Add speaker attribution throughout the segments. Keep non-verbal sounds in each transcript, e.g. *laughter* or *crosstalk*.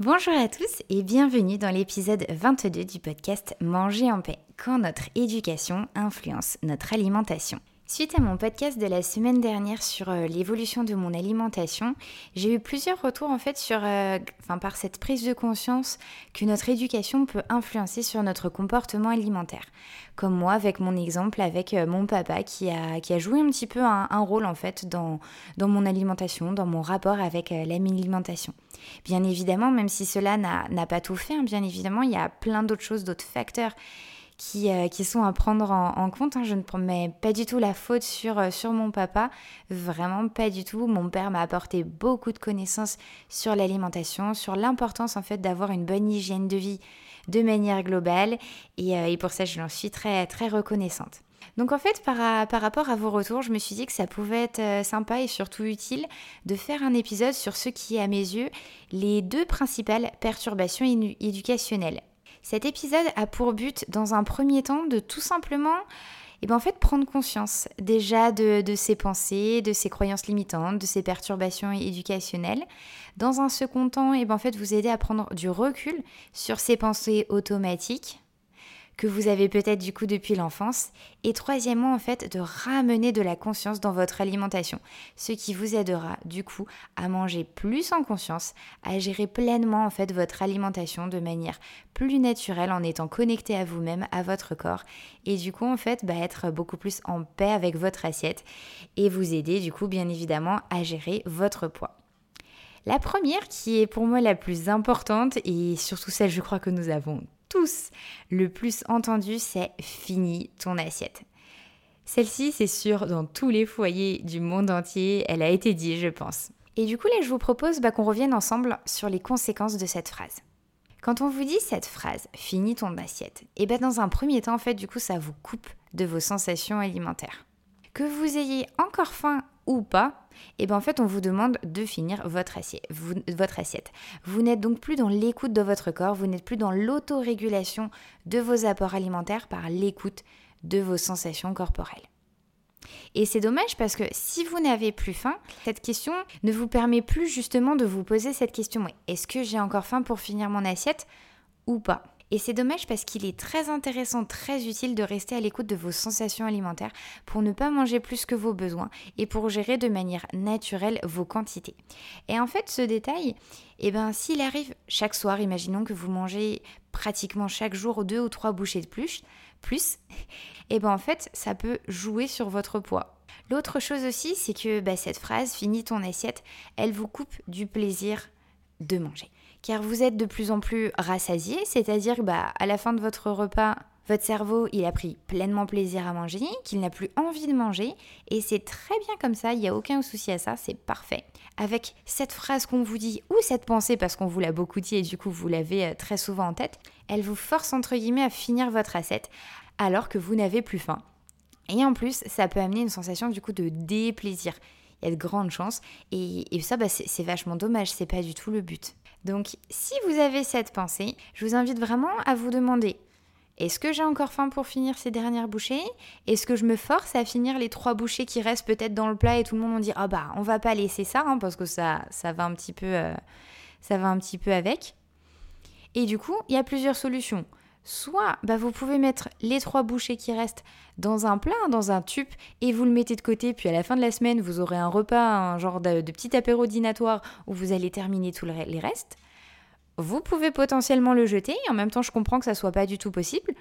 Speaker 1: Bonjour à tous et bienvenue dans l'épisode 22 du podcast Manger en paix, quand notre éducation influence notre alimentation. Suite à mon podcast de la semaine dernière sur euh, l'évolution de mon alimentation, j'ai eu plusieurs retours en fait sur, euh, par cette prise de conscience que notre éducation peut influencer sur notre comportement alimentaire. Comme moi avec mon exemple avec euh, mon papa qui a, qui a joué un petit peu un, rôle en fait dans, dans mon alimentation, dans mon rapport avec l'alimentation. Bien évidemment, même si cela n'a pas tout fait, hein, bien évidemment, il y a plein d'autres choses, d'autres facteurs qui, euh, qui sont à prendre en, compte. Hein. Je ne mets pas du tout la faute sur, euh, sur mon papa, vraiment pas du tout. Mon père m'a apporté beaucoup de connaissances sur l'alimentation, sur l'importance en fait d'avoir une bonne hygiène de vie de manière globale et, euh, pour ça je l'en suis très très reconnaissante. Donc en fait, par, par, rapport à vos retours, je me suis dit que ça pouvait être sympa et surtout utile de faire un épisode sur ce qui est à mes yeux les deux principales perturbations éducationnelles. Cet épisode a pour but, dans un premier temps, de tout simplement et eh ben en fait prendre conscience déjà de, ses pensées, de ses croyances limitantes, de ses perturbations éducationnelles. Dans un second temps, et eh ben en fait vous aider à prendre du recul sur ses pensées automatiques, que vous avez peut-être du coup depuis l'enfance. Et troisièmement, en fait, de ramener de la conscience dans votre alimentation, ce qui vous aidera du coup à manger plus en conscience, à gérer pleinement en fait votre alimentation de manière plus naturelle en étant connecté à vous-même, à votre corps, et du coup en fait bah, être beaucoup plus en paix avec votre assiette et vous aider du coup bien évidemment à gérer votre poids. La première qui est pour moi la plus importante et surtout celle je crois que nous avons tous le plus entendu, c'est fini ton assiette. Celle-ci, c'est sûr, dans tous les foyers du monde entier, elle a été dit, je pense. Et du coup, là, je vous propose bah, qu'on revienne ensemble sur les conséquences de cette phrase. Quand on vous dit cette phrase, finis ton assiette, et bien dans un premier temps, en fait, du coup, ça vous coupe de vos sensations alimentaires. Que vous ayez encore faim ou pas, et eh bien en fait on vous demande de finir votre assiette. Vous, votre assiette. vous n'êtes donc plus dans l'écoute de votre corps, vous n'êtes plus dans l'autorégulation de vos apports alimentaires par l'écoute de vos sensations corporelles. Et c'est dommage parce que si vous n'avez plus faim, cette question ne vous permet plus justement de vous poser cette question est-ce que j'ai encore faim pour finir mon assiette ou pas? Et c'est dommage parce qu'il est très intéressant, très utile de rester à l'écoute de vos sensations alimentaires pour ne pas manger plus que vos besoins et pour gérer de manière naturelle vos quantités. Et en fait, ce détail, eh ben, s'il arrive chaque soir, imaginons que vous mangez pratiquement chaque jour deux ou trois bouchées de plus, plus *laughs* eh ben en fait, ça peut jouer sur votre poids. L'autre chose aussi, c'est que bah, cette phrase, finis ton assiette, elle vous coupe du plaisir de manger car vous êtes de plus en plus rassasié, c'est-à-dire bah, à la fin de votre repas, votre cerveau, il a pris pleinement plaisir à manger, qu'il n'a plus envie de manger, et c'est très bien comme ça, il n'y a aucun souci à ça, c'est parfait. Avec cette phrase qu'on vous dit, ou cette pensée, parce qu'on vous l'a beaucoup dit et du coup vous l'avez euh, très souvent en tête, elle vous force entre guillemets à finir votre assiette, alors que vous n'avez plus faim. Et en plus, ça peut amener une sensation du coup de déplaisir. Il y a de grandes chances, et, ça, bah, c'est vachement dommage, c'est pas du tout le but. Donc si vous avez cette pensée, je vous invite vraiment à vous demander est-ce que j'ai encore faim pour finir ces dernières bouchées? Est-ce que je me force à finir les trois bouchées qui restent peut-être dans le plat et tout le monde dit ah bah on va pas laisser ça hein, parce que ça ça va un petit peu euh, ça va un petit peu avec? Et du coup il y a plusieurs solutions. Soit bah, vous pouvez mettre les trois bouchées qui restent dans un plat, dans un tube, et vous le mettez de côté, puis à la fin de la semaine, vous aurez un repas, un genre de, petit apéro dînatoire où vous allez terminer tous les restes. Vous pouvez potentiellement le jeter, et en même temps je comprends que ça soit pas du tout possible.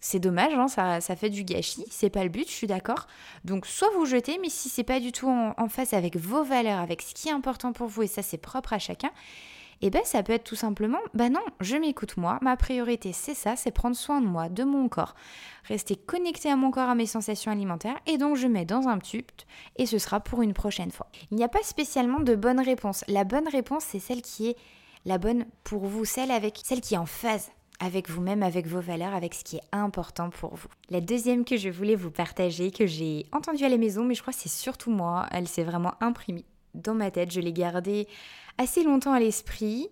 Speaker 1: C'est dommage, hein, ça, ça, fait du gâchis, c'est pas le but, je suis d'accord. Donc soit vous jetez, mais si c'est pas du tout en, en face avec vos valeurs, avec ce qui est important pour vous, et ça c'est propre à chacun, eh ben ça peut être tout simplement, bah non, je m'écoute moi, ma priorité c'est ça, c'est prendre soin de moi, de mon corps, rester connecté à mon corps, à mes sensations alimentaires, et donc je mets dans un tube, et ce sera pour une prochaine fois. Il n'y a pas spécialement de bonne réponse. La bonne réponse, c'est celle qui est la bonne pour vous, celle avec celle qui est en phase avec vous-même, avec vos valeurs, avec ce qui est important pour vous. La deuxième que je voulais vous partager, que j'ai entendue à la maison, mais je crois que c'est surtout moi, elle s'est vraiment imprimée dans ma tête, je l'ai gardée assez longtemps à l'esprit,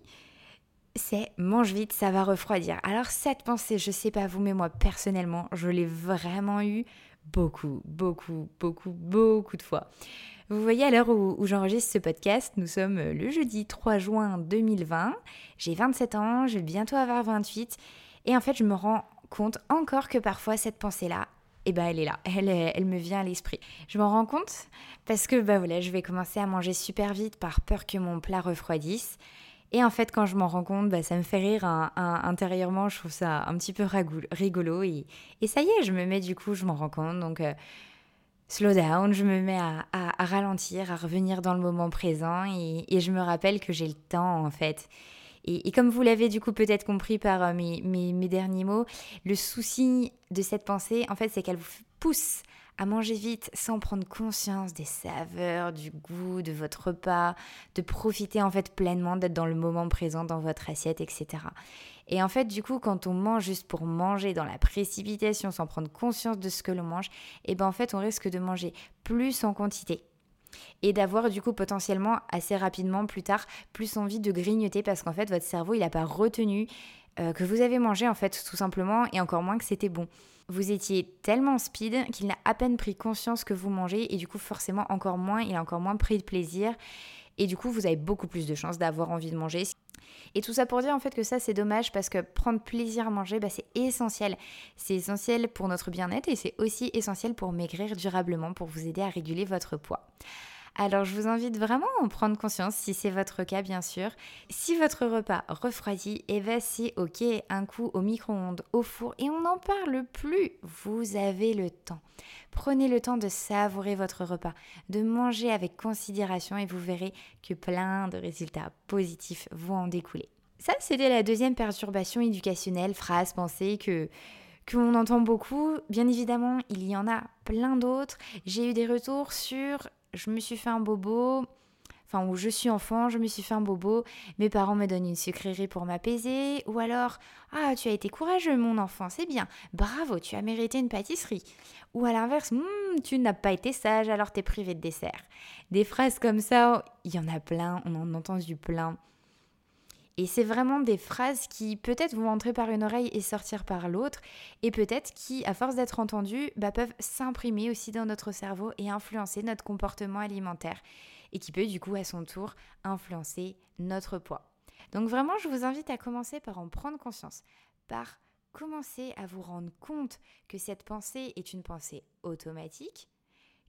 Speaker 1: c'est mange vite, ça va refroidir. Alors cette pensée, je sais pas vous, mais moi personnellement, je l'ai vraiment eu beaucoup, beaucoup, beaucoup, beaucoup de fois. Vous voyez, à l'heure où, j'enregistre ce podcast, nous sommes le jeudi 3 juin 2020. J'ai 27 ans, je vais bientôt avoir 28. Et en fait, je me rends compte encore que parfois cette pensée-là, eh ben elle est là, elle, elle me vient à l'esprit. Je m'en rends compte parce que bah voilà, je vais commencer à manger super vite par peur que mon plat refroidisse. Et en fait, quand je m'en rends compte, bah, ça me fait rire intérieurement. Je trouve ça un petit peu rigolo. Et, ça y est, je me mets du coup, je m'en rends compte. Donc, euh, slow down, je me mets à, ralentir, à revenir dans le moment présent. Et, je me rappelle que j'ai le temps, en fait. Et, comme vous l'avez du coup peut-être compris par euh, mes, derniers mots, le souci de cette pensée, en fait, c'est qu'elle vous pousse à manger vite sans prendre conscience des saveurs, du goût de votre repas, de profiter en fait pleinement d'être dans le moment présent dans votre assiette, etc. Et en fait, du coup, quand on mange juste pour manger dans la précipitation sans prendre conscience de ce que l'on mange, et eh ben en fait, on risque de manger plus en quantité et d'avoir du coup potentiellement assez rapidement plus tard plus envie de grignoter parce qu'en fait votre cerveau il n'a pas retenu euh, que vous avez mangé en fait tout simplement et encore moins que c'était bon. Vous étiez tellement speed qu'il n'a à peine pris conscience que vous mangez et du coup forcément encore moins, il a encore moins pris de plaisir et du coup vous avez beaucoup plus de chances d'avoir envie de manger. Et tout ça pour dire en fait que ça c'est dommage parce que prendre plaisir à manger bah, c'est essentiel. C'est essentiel pour notre bien-être et c'est aussi essentiel pour maigrir durablement, pour vous aider à réguler votre poids. Alors je vous invite vraiment à en prendre conscience si c'est votre cas bien sûr. Si votre repas refroidit, eh ben c'est ok, un coup au micro-ondes, au four et on n'en parle plus. Vous avez le temps. Prenez le temps de savourer votre repas, de manger avec considération et vous verrez que plein de résultats positifs vont en découler. Ça, c'était la deuxième perturbation éducationnelle, phrase, pensée que qu'on entend beaucoup. Bien évidemment, il y en a plein d'autres. J'ai eu des retours sur je me suis fait un bobo, enfin où je suis enfant, je me suis fait un bobo, mes parents me donnent une sucrerie pour m'apaiser, ou alors ah tu as été courageux mon enfant, c'est bien, bravo tu as mérité une pâtisserie, ou à l'inverse hmm, tu n'as pas été sage alors t'es privé de dessert. Des phrases comme ça, il y en a plein, on en a entendu plein. Et c'est vraiment des phrases qui peut-être vont entrer par une oreille et sortir par l'autre, et peut-être qui, à force d'être entendues, bah, peuvent s'imprimer aussi dans notre cerveau et influencer notre comportement alimentaire, et qui peut du coup à son tour influencer notre poids. Donc vraiment, je vous invite à commencer par en prendre conscience, par commencer à vous rendre compte que cette pensée est une pensée automatique,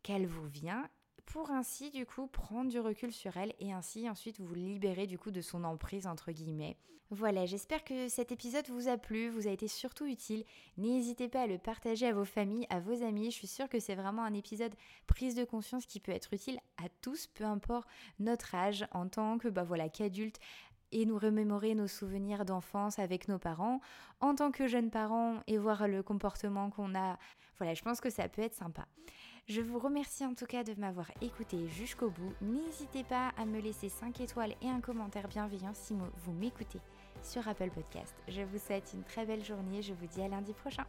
Speaker 1: qu'elle vous vient pour ainsi du coup prendre du recul sur elle et ainsi ensuite vous libérer du coup de son emprise entre guillemets. Voilà, j'espère que cet épisode vous a plu, vous a été surtout utile. N'hésitez pas à le partager à vos familles, à vos amis. Je suis sûre que c'est vraiment un épisode prise de conscience qui peut être utile à tous, peu importe notre âge en tant que bah voilà qu'adulte et nous remémorer nos souvenirs d'enfance avec nos parents en tant que jeunes parents et voir le comportement qu'on a. Voilà, je pense que ça peut être sympa. Je vous remercie en tout cas de m'avoir écouté jusqu'au bout. N'hésitez pas à me laisser 5 étoiles et un commentaire bienveillant si vous m'écoutez sur Apple Podcast. Je vous souhaite une très belle journée, je vous dis à lundi prochain.